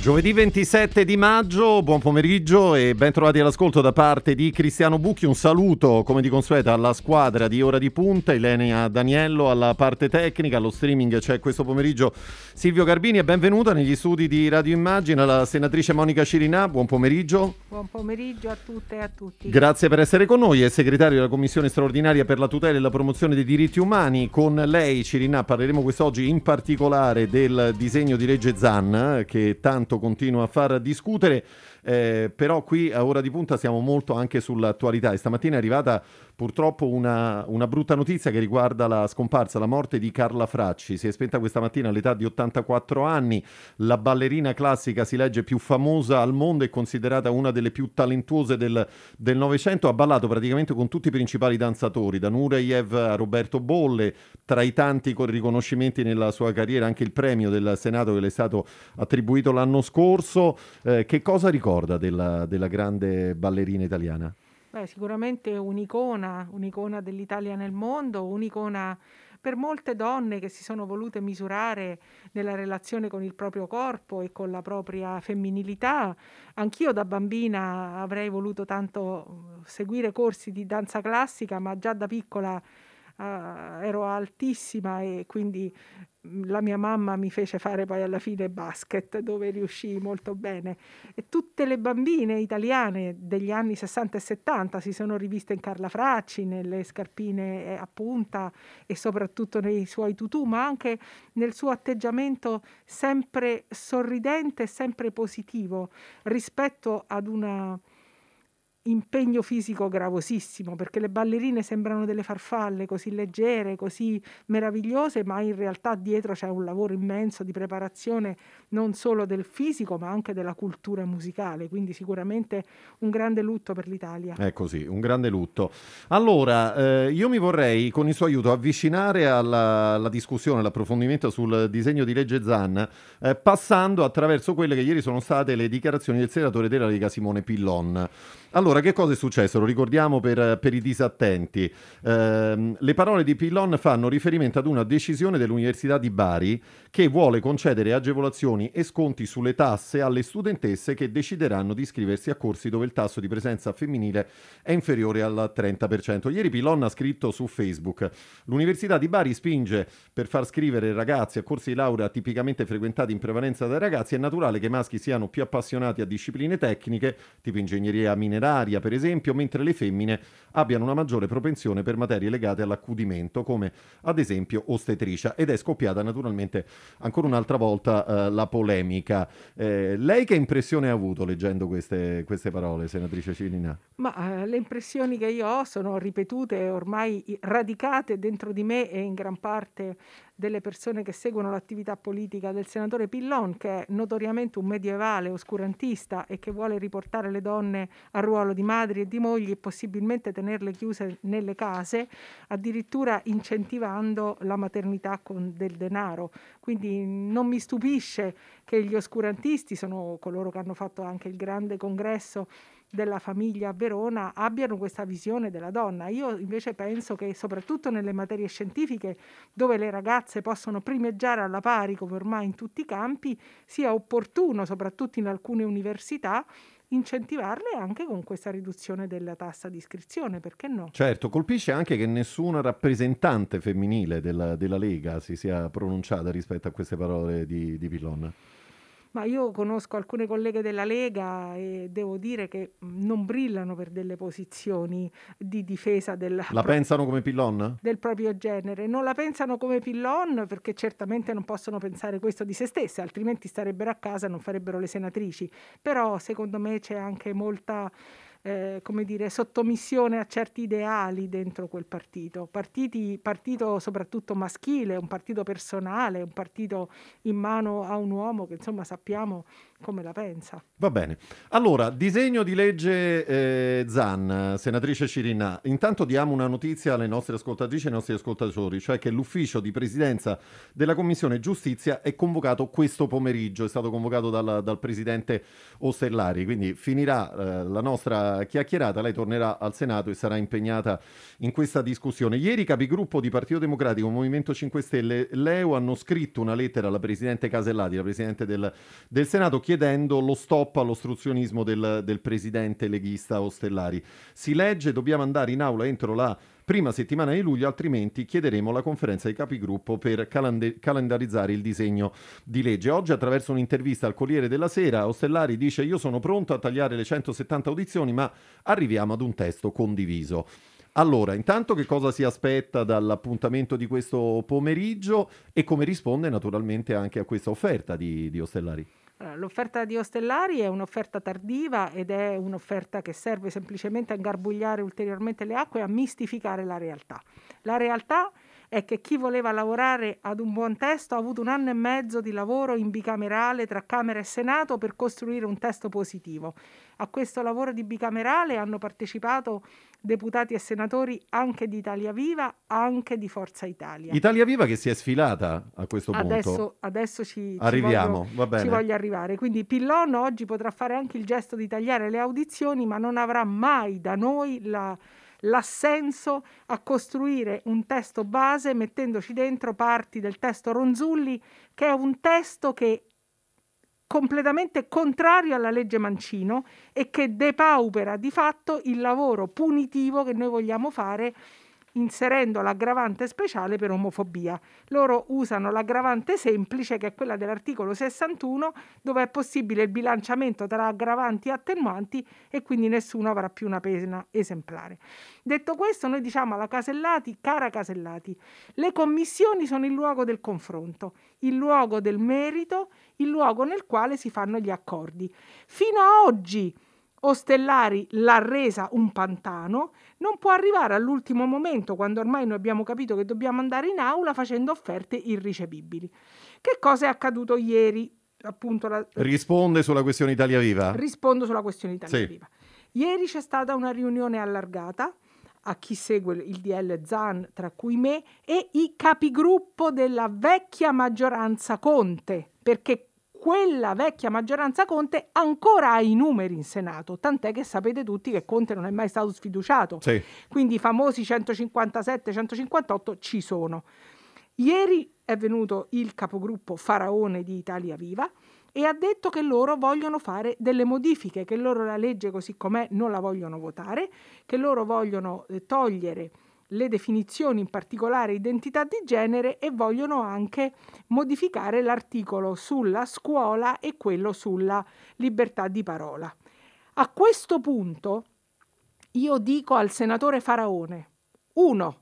Giovedì 27 di maggio, buon pomeriggio e ben trovati all'ascolto da parte di Cristiano Bucchi. Un saluto, come di consueto, alla squadra di Ora di Punta, Ilenia Daniello alla parte tecnica, allo streaming c'è questo pomeriggio Silvio Garbini e benvenuta negli studi di Radio Immagine la senatrice Monica Cirinà. Buon pomeriggio. Buon pomeriggio a tutte e a tutti. Grazie per essere con noi, è segretario della Commissione straordinaria per la tutela e la promozione dei diritti umani. Con lei, Cirinà, parleremo quest'oggi in particolare del disegno di legge ZAN che tanto quanto continua a far discutere, eh, però qui a ora di punta siamo molto anche sull'attualità e stamattina è arrivata purtroppo una, una, brutta notizia che riguarda la scomparsa, la morte di Carla Fracci. Si è spenta questa mattina all'età di 84 anni, la ballerina classica si legge più famosa al mondo e considerata una delle più talentuose del Novecento, ha ballato praticamente con tutti i principali danzatori, da Nureyev a Roberto Bolle, tra i tanti riconoscimenti nella sua carriera anche il premio del Senato che le è stato attribuito l'anno scorso. Eh, che cosa ricorda della, della grande ballerina italiana? Beh, sicuramente un'icona, un'icona dell'Italia nel mondo, un'icona per molte donne che si sono volute misurare nella relazione con il proprio corpo e con la propria femminilità. Anch'io da bambina avrei voluto tanto seguire corsi di danza classica, ma già da piccola uh, ero altissima e quindi la mia mamma mi fece fare poi alla fine basket dove riuscii molto bene. E tutte le bambine italiane degli anni 60 e 70 si sono riviste in Carla Fracci, nelle scarpine eh, a punta e soprattutto nei suoi tutù, ma anche nel suo atteggiamento sempre sorridente e sempre positivo rispetto ad una impegno fisico gravosissimo perché le ballerine sembrano delle farfalle così leggere, così meravigliose, ma in realtà dietro c'è un lavoro immenso di preparazione non solo del fisico ma anche della cultura musicale, quindi sicuramente un grande lutto per l'Italia. È così, un grande lutto. Allora, eh, io mi vorrei con il suo aiuto avvicinare alla, alla discussione, all'approfondimento sul disegno di legge Zan, eh, passando attraverso quelle che ieri sono state le dichiarazioni del senatore della Lega Simone Pillon. Allora, che cosa è successo? Lo ricordiamo per, per i disattenti. Eh, le parole di Pillon fanno riferimento ad una decisione dell'Università di Bari che vuole concedere agevolazioni e sconti sulle tasse alle studentesse che decideranno di iscriversi a corsi dove il tasso di presenza femminile è inferiore al 30%. Ieri Pillon ha scritto su Facebook: L'Università di Bari spinge per far scrivere ragazzi a corsi di laurea tipicamente frequentati in prevalenza dai ragazzi. È naturale che i maschi siano più appassionati a discipline tecniche, tipo ingegneria mineraria mineraria, per esempio, mentre le femmine abbiano una maggiore propensione per materie legate all'accudimento, come ad esempio ostetricia. Ed è scoppiata naturalmente ancora un'altra volta eh, la polemica. Eh, lei che impressione ha avuto leggendo queste, queste parole, senatrice Cilina? Ma eh, le impressioni che io ho sono ripetute, ormai radicate dentro di me e in gran parte delle persone che seguono l'attività politica del senatore Pillon, che è notoriamente un medievale oscurantista e che vuole riportare le donne al ruolo di madri e di mogli e possibilmente tenerle chiuse nelle case, addirittura incentivando la maternità con del denaro. Quindi non mi stupisce che gli oscurantisti sono coloro che hanno fatto anche il grande congresso della famiglia a Verona abbiano questa visione della donna. Io invece penso che soprattutto nelle materie scientifiche, dove le ragazze possono primeggiare alla pari, come ormai in tutti i campi, sia opportuno, soprattutto in alcune università, incentivarle anche con questa riduzione della tassa di iscrizione, perché no? Certo, colpisce anche che nessuna rappresentante femminile della, della Lega si sia pronunciata rispetto a queste parole di, di Pillon. Ma io conosco alcune colleghe della Lega e devo dire che non brillano per delle posizioni di difesa del, La pensano come Pillon? del proprio genere. Non la pensano come Pillon perché certamente non possono pensare questo di se stesse, altrimenti starebbero a casa e non farebbero le senatrici. Però secondo me c'è anche molta eh, come dire, sottomissione a certi ideali dentro quel partito. Partiti, partito soprattutto maschile, un partito personale, un partito in mano a un uomo che insomma sappiamo come la pensa. Va bene. Allora, disegno di legge eh, Zan, senatrice Cirinà. Intanto diamo una notizia alle nostre ascoltatrici e ai nostri ascoltatori, cioè che l'ufficio di presidenza della Commissione Giustizia è convocato questo pomeriggio, è stato convocato dal, dal presidente Ostellari, quindi finirà eh, la nostra chiacchierata, lei tornerà al Senato e sarà impegnata in questa discussione. Ieri capigruppo di Partito Democratico, Movimento 5 Stelle, Leo hanno scritto una lettera alla Presidente Casellati, la Presidente del, del Senato, chiedendo lo stop all'ostruzionismo del, del presidente leghista Ostellari. Si legge, dobbiamo andare in aula entro la prima settimana di luglio, altrimenti chiederemo la conferenza dei capigruppo per calende- calendarizzare il disegno di legge. Oggi, attraverso un'intervista al Corriere della Sera, Ostellari dice: Io sono pronto a tagliare le 170 audizioni, ma arriviamo ad un testo condiviso. Allora, intanto che cosa si aspetta dall'appuntamento di questo pomeriggio e come risponde naturalmente anche a questa offerta di, di Ostellari? L'offerta di Ostellari è un'offerta tardiva ed è un'offerta che serve semplicemente a ingarbugliare ulteriormente le acque e a mistificare la realtà. La realtà è che chi voleva lavorare ad un buon testo ha avuto un anno e mezzo di lavoro in bicamerale tra Camera e Senato per costruire un testo positivo. A questo lavoro di bicamerale hanno partecipato deputati e senatori anche di Italia Viva, anche di Forza Italia. Italia Viva che si è sfilata a questo adesso, punto. Adesso ci, Arriviamo, ci, voglio, ci voglio arrivare. Quindi Pillon oggi potrà fare anche il gesto di tagliare le audizioni, ma non avrà mai da noi la l'assenso a costruire un testo base mettendoci dentro parti del testo Ronzulli, che è un testo che completamente contrario alla legge Mancino e che depaupera di fatto il lavoro punitivo che noi vogliamo fare inserendo l'aggravante speciale per omofobia. Loro usano l'aggravante semplice, che è quella dell'articolo 61, dove è possibile il bilanciamento tra aggravanti e attenuanti e quindi nessuno avrà più una pena esemplare. Detto questo, noi diciamo alla Casellati, cara Casellati, le commissioni sono il luogo del confronto, il luogo del merito, il luogo nel quale si fanno gli accordi. Fino a oggi Ostellari l'ha resa un pantano, non può arrivare all'ultimo momento, quando ormai noi abbiamo capito che dobbiamo andare in aula, facendo offerte irricevibili. Che cosa è accaduto ieri? Appunto la... Risponde sulla questione Italia Viva? Rispondo sulla questione Italia Sì. Viva. Ieri c'è stata una riunione allargata a chi segue il DL Zan, tra cui me, e i capigruppo della vecchia maggioranza Conte, perché quella vecchia maggioranza Conte ancora ha i numeri in Senato, tant'è che sapete tutti che Conte non è mai stato sfiduciato. Sì. Quindi i famosi 157-158 ci sono. Ieri è venuto il capogruppo Faraone di Italia Viva e ha detto che loro vogliono fare delle modifiche, che loro la legge così com'è non la vogliono votare, che loro vogliono eh, togliere le definizioni, in particolare identità di genere, e vogliono anche modificare l'articolo sulla scuola e quello sulla libertà di parola. A questo punto io dico al senatore Faraone, uno,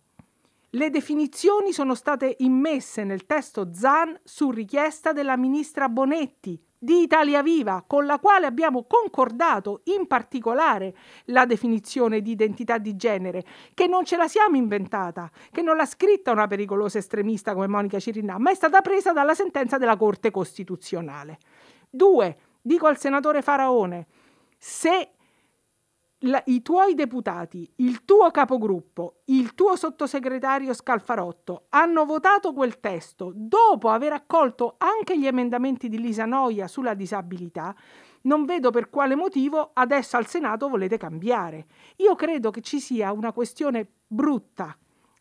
le definizioni sono state immesse nel testo ZAN su richiesta della ministra Bonetti di Italia Viva, con la quale abbiamo concordato in particolare la definizione di identità di genere, che non ce la siamo inventata, che non l'ha scritta una pericolosa estremista come Monica Cirinà, ma è stata presa dalla sentenza della Corte Costituzionale. Due, dico al senatore Faraone, se la- i tuoi deputati, il tuo capogruppo, il tuo sottosegretario Scalfarotto hanno votato quel testo dopo aver accolto anche gli emendamenti di Lisa Noia sulla disabilità, non vedo per quale motivo adesso al Senato volete cambiare. Io credo che ci sia una questione brutta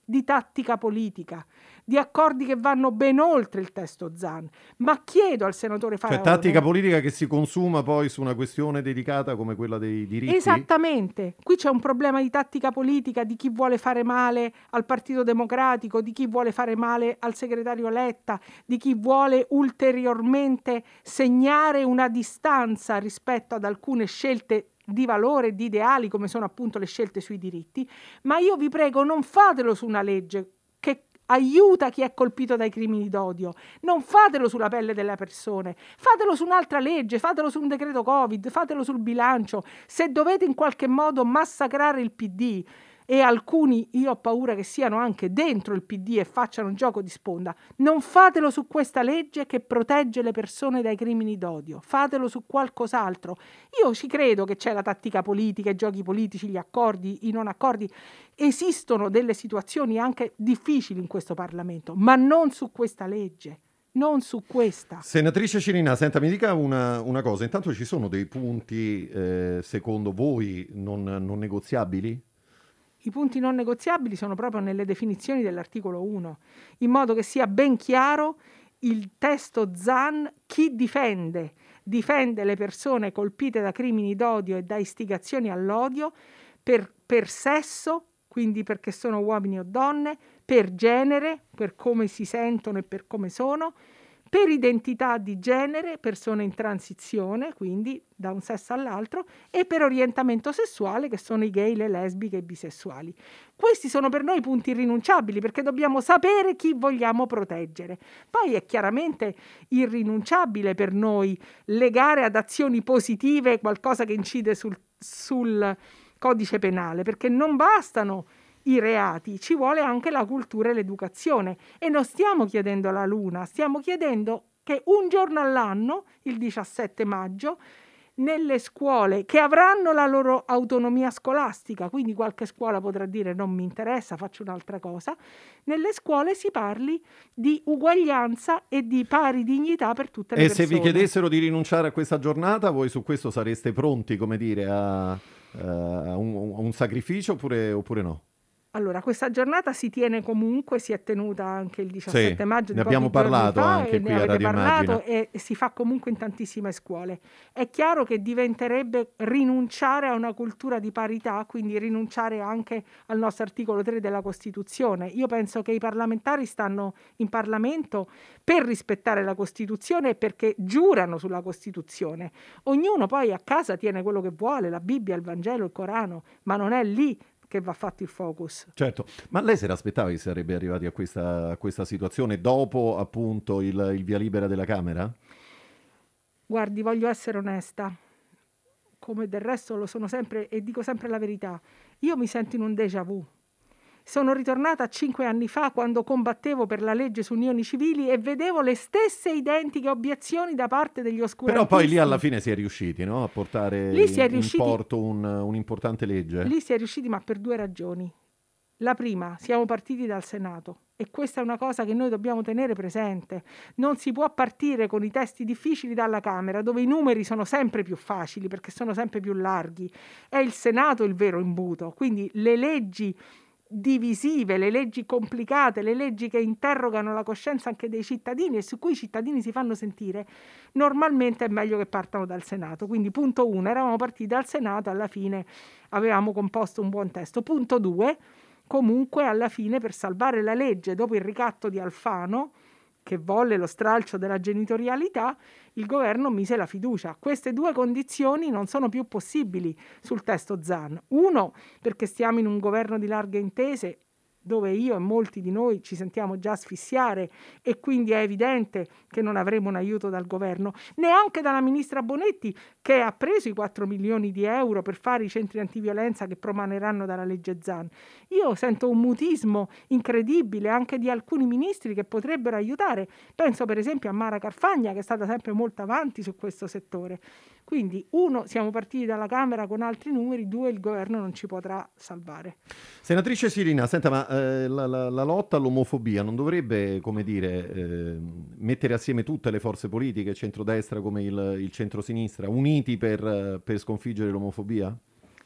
di tattica politica, di accordi che vanno ben oltre il testo Zan, ma chiedo al senatore Cioè, Faraone tattica politica che si consuma poi su una questione delicata come quella dei diritti? Esattamente, qui c'è un problema di tattica politica di chi vuole fare male al Partito Democratico, di chi vuole fare male al segretario Letta, di chi vuole ulteriormente segnare una distanza rispetto ad alcune scelte di valore, di ideali, come sono appunto le scelte sui diritti, ma io vi prego non fatelo su una legge che aiuta chi è colpito dai crimini d'odio. Non fatelo sulla pelle delle persone, fatelo su un'altra legge, fatelo su un decreto Covid, fatelo sul bilancio. Se dovete in qualche modo massacrare il PD, e alcuni io ho paura che siano anche dentro il PD e facciano un gioco di sponda. Non fatelo su questa legge che protegge le persone dai crimini d'odio, fatelo su qualcos'altro. Io ci credo che c'è la tattica politica, i giochi politici, gli accordi, i non accordi. Esistono delle situazioni anche difficili in questo Parlamento, ma non su questa legge non su questa. Senatrice Cirina, senta, mi dica una, una cosa. Intanto ci sono dei punti, eh, secondo voi, non, non negoziabili? I punti non negoziabili sono proprio nelle definizioni dell'articolo 1, in modo che sia ben chiaro il testo ZAN chi difende. Difende le persone colpite da crimini d'odio e da istigazioni all'odio per, per sesso, quindi perché sono uomini o donne, per genere, per come si sentono e per come sono, per identità di genere, persone in transizione, quindi da un sesso all'altro, e per orientamento sessuale, che sono i gay, le lesbiche e i bisessuali. Questi sono per noi punti irrinunciabili perché dobbiamo sapere chi vogliamo proteggere. Poi è chiaramente irrinunciabile per noi legare ad azioni positive qualcosa che incide sul, sul codice penale, perché non bastano i reati, ci vuole anche la cultura e l'educazione. E non stiamo chiedendo la luna, stiamo chiedendo che un giorno all'anno, il 17 maggio, nelle scuole che avranno la loro autonomia scolastica, quindi qualche scuola potrà dire non mi interessa, faccio un'altra cosa, nelle scuole si parli di uguaglianza e di pari dignità per tutte le e persone. E se vi chiedessero di rinunciare a questa giornata, voi su questo sareste pronti, come dire, a, uh, a, un, a un, sacrificio oppure, oppure no? Allora, questa giornata si tiene comunque, si è tenuta anche il 17 sì, maggio. Ne abbiamo parlato anche qui a Radio parlato e si fa comunque in tantissime scuole. È chiaro che diventerebbe rinunciare a una cultura di parità, quindi rinunciare anche al nostro articolo 3 della Costituzione. Io penso che i parlamentari stanno in Parlamento per rispettare la Costituzione e perché giurano sulla Costituzione. Ognuno poi a casa tiene quello che vuole, la Bibbia, il Vangelo, il Corano, ma non è lì che va fatto il focus. Certo, ma lei se l'aspettava che sarebbe arrivati a questa, a questa situazione dopo appunto il, il via libera della Camera? Guardi, voglio essere onesta, come del resto lo sono sempre e dico sempre la verità. Io mi sento in un déjà vu. Sono ritornata cinque anni fa quando combattevo per la legge su unioni civili e vedevo le stesse identiche obiezioni da parte degli oscurantisti. Però poi lì alla fine si è riusciti no? a portare lì in, riusciti, in porto un, un'importante legge. Lì si è riusciti ma per due ragioni. La prima, siamo partiti dal Senato e questa è una cosa che noi dobbiamo tenere presente. Non si può partire con i testi difficili dalla Camera, dove i numeri sono sempre più facili perché sono sempre più larghi. È il Senato il vero imbuto. Quindi le leggi divisive, le leggi complicate, le leggi che interrogano la coscienza anche dei cittadini e su cui i cittadini si fanno sentire, normalmente è meglio che partano dal Senato. Quindi punto uno, eravamo partiti dal Senato, alla fine avevamo composto un buon testo. Punto due, comunque alla fine per salvare la legge dopo il ricatto di Alfano, che volle lo stralcio della genitorialità, il governo mise la fiducia. Queste due condizioni non sono più possibili sul testo ZAN. Uno, perché stiamo in un governo di larghe intese dove io e molti di noi ci sentiamo già asfissiare e quindi è evidente che non avremo un aiuto dal governo, neanche dalla ministra Bonetti che ha preso i 4 milioni di euro per fare i centri antiviolenza che promaneranno dalla legge Zan. Io sento un mutismo incredibile anche di alcuni ministri che potrebbero aiutare. Penso per esempio a Mara Carfagna che è stata sempre molto avanti su questo settore. Quindi, uno, siamo partiti dalla Camera con altri numeri, due, il governo non ci potrà salvare. Senatrice Sirina, senta, ma eh, la, la, la, lotta all'omofobia non dovrebbe, come dire, eh, mettere assieme tutte le forze politiche, centrodestra come il, il centrosinistra, uniti per, per sconfiggere l'omofobia?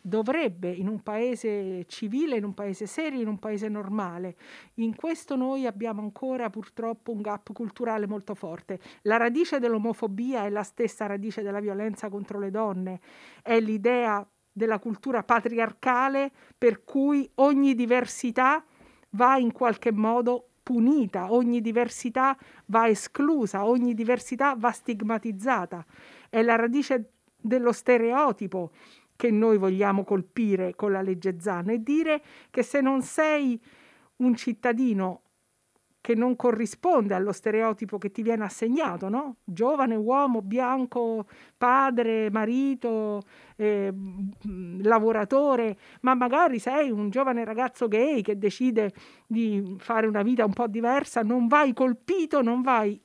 Dovrebbe in un paese civile, in un paese serio, in un paese normale. In questo noi abbiamo ancora purtroppo un gap culturale molto forte. La radice dell'omofobia è la stessa radice della violenza contro le donne, è l'idea della cultura patriarcale per cui ogni diversità va in qualche modo punita, ogni diversità va esclusa, ogni diversità va stigmatizzata. È la radice dello stereotipo che noi vogliamo colpire con la legge Zan e dire che se non sei un cittadino che non corrisponde allo stereotipo che ti viene assegnato, no? Giovane uomo bianco, padre, marito, eh, lavoratore, ma magari sei un giovane ragazzo gay che decide di fare una vita un po' diversa, non vai colpito, non vai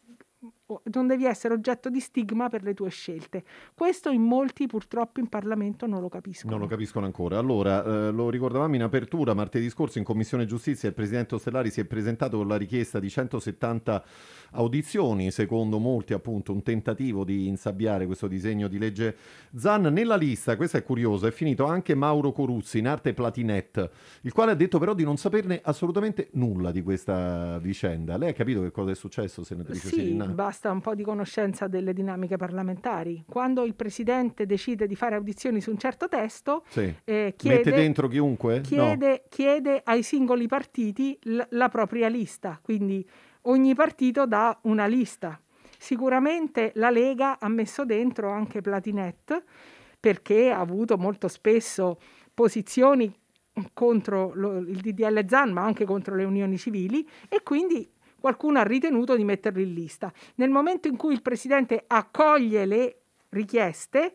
non devi essere oggetto di stigma per le tue scelte. Questo in molti purtroppo in Parlamento non lo capiscono. Non lo capiscono ancora. Allora, eh, lo ricordavamo in apertura, martedì scorso in Commissione Giustizia il Presidente Ostellari si è presentato con la richiesta di 170 audizioni, secondo molti appunto un tentativo di insabbiare questo disegno di legge Zan. Nella lista, questo è curioso, è finito anche Mauro Coruzzi in arte Platinet, il quale ha detto però di non saperne assolutamente nulla di questa vicenda. Lei ha capito che cosa è successo, senatrice sì, Sirinna? basta un po' di conoscenza delle dinamiche parlamentari. Quando il Presidente decide di fare audizioni su un certo testo, sì. eh, chiede, mette dentro chiunque? Chiede, no. chiede ai singoli partiti l- la propria lista, quindi ogni partito dà una lista. Sicuramente la Lega ha messo dentro anche Platinet perché ha avuto molto spesso posizioni contro lo, il DDL ZAN ma anche contro le unioni civili e quindi qualcuno ha ritenuto di metterlo in lista. Nel momento in cui il Presidente accoglie le richieste,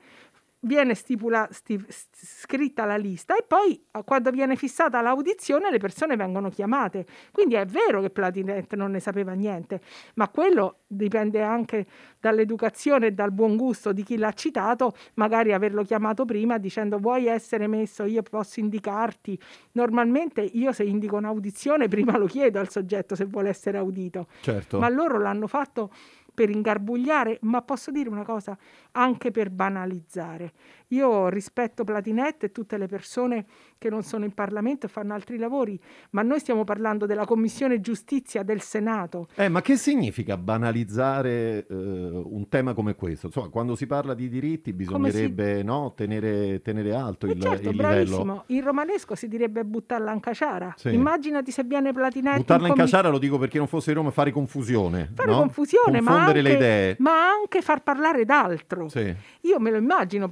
viene stipula, sti, scritta la lista e poi quando viene fissata l'audizione le persone vengono chiamate. Quindi è vero che Platinet non ne sapeva niente, ma quello dipende anche dall'educazione e dal buon gusto di chi l'ha citato, magari averlo chiamato prima dicendo vuoi essere messo, io posso indicarti. Normalmente io se indico un'audizione prima lo chiedo al soggetto se vuole essere audito. Certo. Ma loro l'hanno fatto per ingarbugliare, ma posso dire una cosa, anche per banalizzare. Io rispetto Platinet e tutte le persone che non sono in Parlamento e fanno altri lavori, ma noi stiamo parlando della Commissione Giustizia del Senato. Eh, ma che significa banalizzare eh, un tema come questo? Insomma, quando si parla di diritti bisognerebbe si... no, tenere, tenere, alto eh il, certo, il livello. In romanesco si direbbe buttarla in caciara. Sì. Immaginati se viene Platinet... Buttarla in, in caciara lo dico perché non fosse Roma fare confusione. Fare no? confusione, ma anche, le idee. ma anche far parlare d'altro. Sì. Io me lo immagino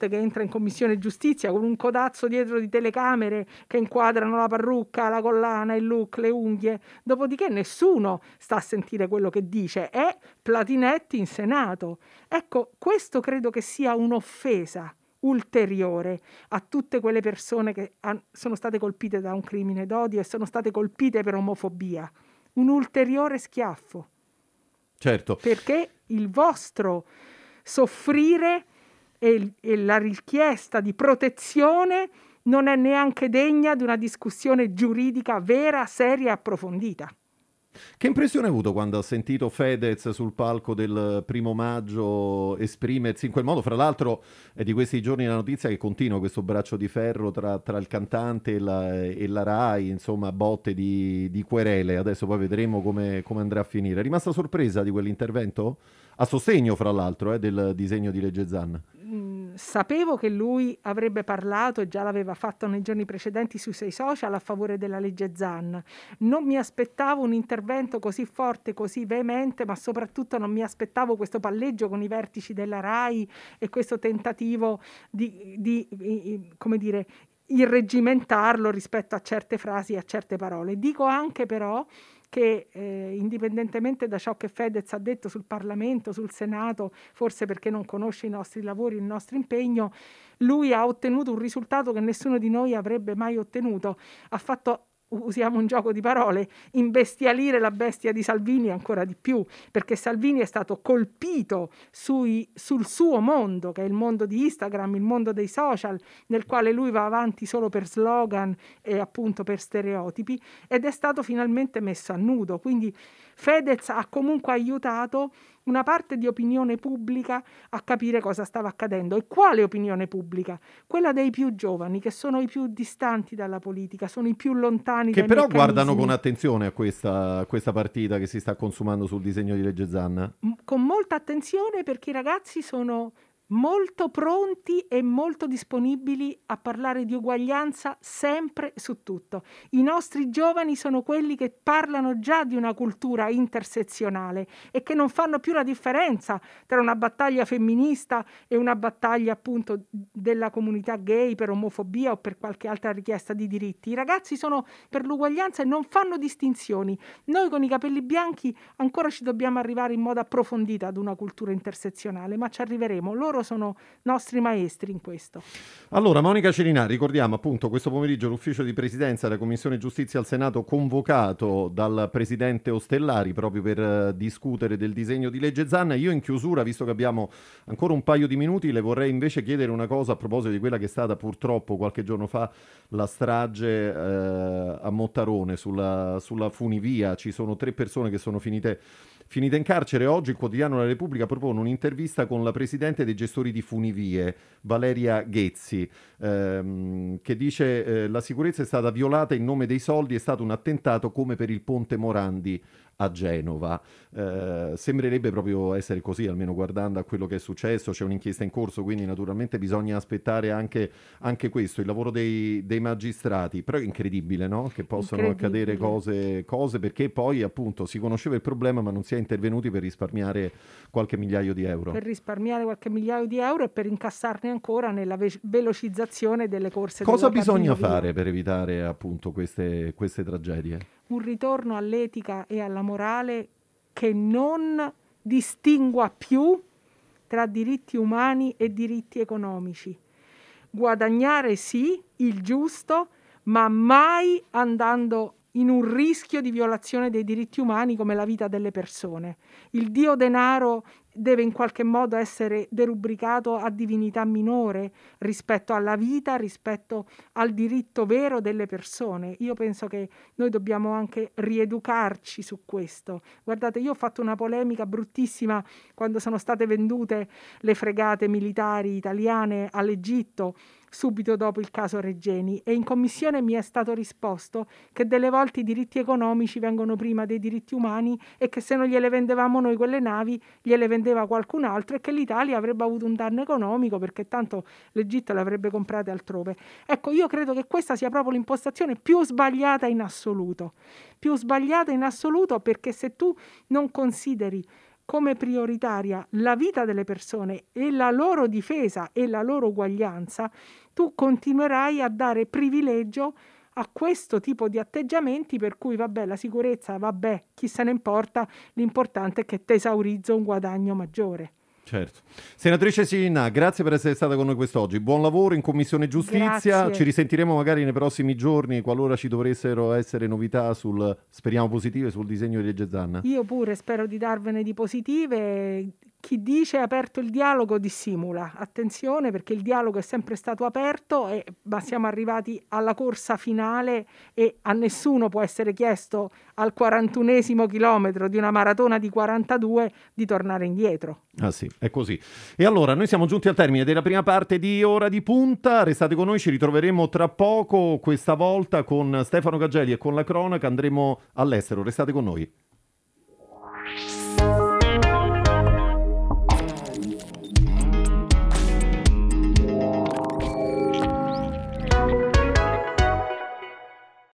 Platinet che entra in commissione giustizia con un codazzo dietro di telecamere che inquadrano la parrucca, la collana, il look, le unghie. Dopodiché nessuno sta a sentire quello che dice. È Platinetti in Senato. Ecco, questo credo che sia un'offesa ulteriore a tutte quelle persone che sono state colpite da un crimine d'odio e sono state colpite per omofobia. Un ulteriore schiaffo. Certo. Perché il vostro soffrire e, e la richiesta di protezione non è neanche degna di una discussione giuridica vera, seria e approfondita. Che impressione hai avuto quando ha sentito Fedez sul palco del primo maggio esprimersi in quel modo? Fra l'altro è di questi giorni la notizia che continua questo braccio di ferro tra, tra il cantante e la, e la, RAI, insomma botte di, di querele. Adesso poi vedremo come, come, andrà a finire. È rimasta sorpresa di quell'intervento? A sostegno, fra l'altro, eh, del disegno di legge Sapevo che lui avrebbe parlato e già l'aveva fatto nei giorni precedenti sui suoi social a favore della legge Zan. Non mi aspettavo un intervento così forte, così veemente, ma soprattutto non mi aspettavo questo palleggio con i vertici della RAI e questo tentativo di, di come dire, irreggimentarlo rispetto a certe frasi e a certe parole. Dico anche però che eh, indipendentemente da ciò che Fedez ha detto sul Parlamento, sul Senato, forse perché non conosce i nostri lavori, il nostro impegno, lui ha ottenuto un risultato che nessuno di noi avrebbe mai ottenuto. Ha fatto usiamo un gioco di parole, imbestialire la bestia di Salvini ancora di più, perché Salvini è stato colpito sui, sul suo mondo, che è il mondo di Instagram, il mondo dei social, nel quale lui va avanti solo per slogan e appunto per stereotipi, ed è stato finalmente messo a nudo. Quindi Fedez ha comunque aiutato una parte di opinione pubblica a capire cosa stava accadendo. E quale opinione pubblica? Quella dei più giovani, che sono i più distanti dalla politica, sono i più lontani che però meccanismi. guardano con attenzione a questa, questa, partita che si sta consumando sul disegno di legge Zanna. Con molta attenzione perché i ragazzi sono molto pronti e molto disponibili a parlare di uguaglianza sempre su tutto. I nostri giovani sono quelli che parlano già di una cultura intersezionale e che non fanno più la differenza tra una battaglia femminista e una battaglia appunto della comunità gay per omofobia o per qualche altra richiesta di diritti. I ragazzi sono per l'uguaglianza e non fanno distinzioni. Noi con i capelli bianchi ancora ci dobbiamo arrivare in modo approfondito ad una cultura intersezionale, ma ci arriveremo. Loro loro sono nostri maestri in questo. Allora, Monica Celinari, ricordiamo appunto questo pomeriggio l'ufficio di presidenza della Commissione Giustizia al Senato convocato dal presidente Ostellari proprio per uh, discutere del disegno di legge Zanna. Io in chiusura, visto che abbiamo ancora un paio di minuti, le vorrei invece chiedere una cosa a proposito di quella che è stata purtroppo qualche giorno fa la strage uh, a Mottarone sulla, sulla funivia. Ci sono tre persone che sono finite Finita in carcere, oggi il quotidiano La Repubblica propone un'intervista con la presidente dei gestori di funivie, Valeria Ghezzi, ehm, che dice eh, la sicurezza è stata violata in nome dei soldi, è stato un attentato come per il ponte Morandi a Genova. Eh, sembrerebbe proprio essere così, almeno guardando a quello che è successo, c'è un'inchiesta in corso, quindi naturalmente bisogna aspettare anche, anche questo, il lavoro dei, dei, magistrati, però è incredibile no? che possano accadere cose, cose, perché poi appunto si conosceva il problema ma non si è intervenuti per risparmiare qualche migliaio di euro. Per risparmiare qualche migliaio di euro e per incassarne ancora nella ve- velocizzazione delle corse. Cosa bisogna fare per evitare appunto queste, queste tragedie? Un ritorno all'etica e alla morale che non distingua più tra diritti umani e diritti economici. Guadagnare sì il giusto, ma mai andando in un rischio di violazione dei diritti umani come la vita delle persone. Il dio denaro deve in qualche modo essere derubricato a divinità minore rispetto alla vita, rispetto al diritto vero delle persone. Io penso che noi dobbiamo anche rieducarci su questo. Guardate, io ho fatto una polemica bruttissima quando sono state vendute le fregate militari italiane all'Egitto subito dopo il caso Reggeni e in commissione mi è stato risposto che delle volte i diritti economici vengono prima dei diritti umani e che se non gliele vendevamo noi quelle navi gliele vendeva qualcun altro e che l'Italia avrebbe avuto un danno economico perché tanto l'Egitto le avrebbe comprate altrove. Ecco, io credo che questa sia proprio l'impostazione più sbagliata in assoluto, più sbagliata in assoluto perché se tu non consideri come prioritaria la vita delle persone e la loro difesa e la loro uguaglianza, tu continuerai a dare privilegio a questo tipo di atteggiamenti per cui vabbè la sicurezza, vabbè chi se ne importa, l'importante è che ti esaurizzo un guadagno maggiore. Certo. Senatrice Silina, grazie per essere stata con noi quest'oggi. Buon lavoro in Commissione Giustizia. Grazie. Ci risentiremo magari nei prossimi giorni qualora ci dovessero essere novità sul, speriamo positive, sul disegno di legge Zanna. Io pure spero di darvene di positive chi dice aperto il dialogo dissimula. Attenzione perché il dialogo è sempre stato aperto, e, ma siamo arrivati alla corsa finale e a nessuno può essere chiesto al 41esimo chilometro di una maratona di 42 di tornare indietro. Ah sì, è così. E allora noi siamo giunti al termine della prima parte di Ora di Punta. Restate con noi, ci ritroveremo tra poco, questa volta con Stefano Gaggelli e con la cronaca andremo all'estero. Restate con noi.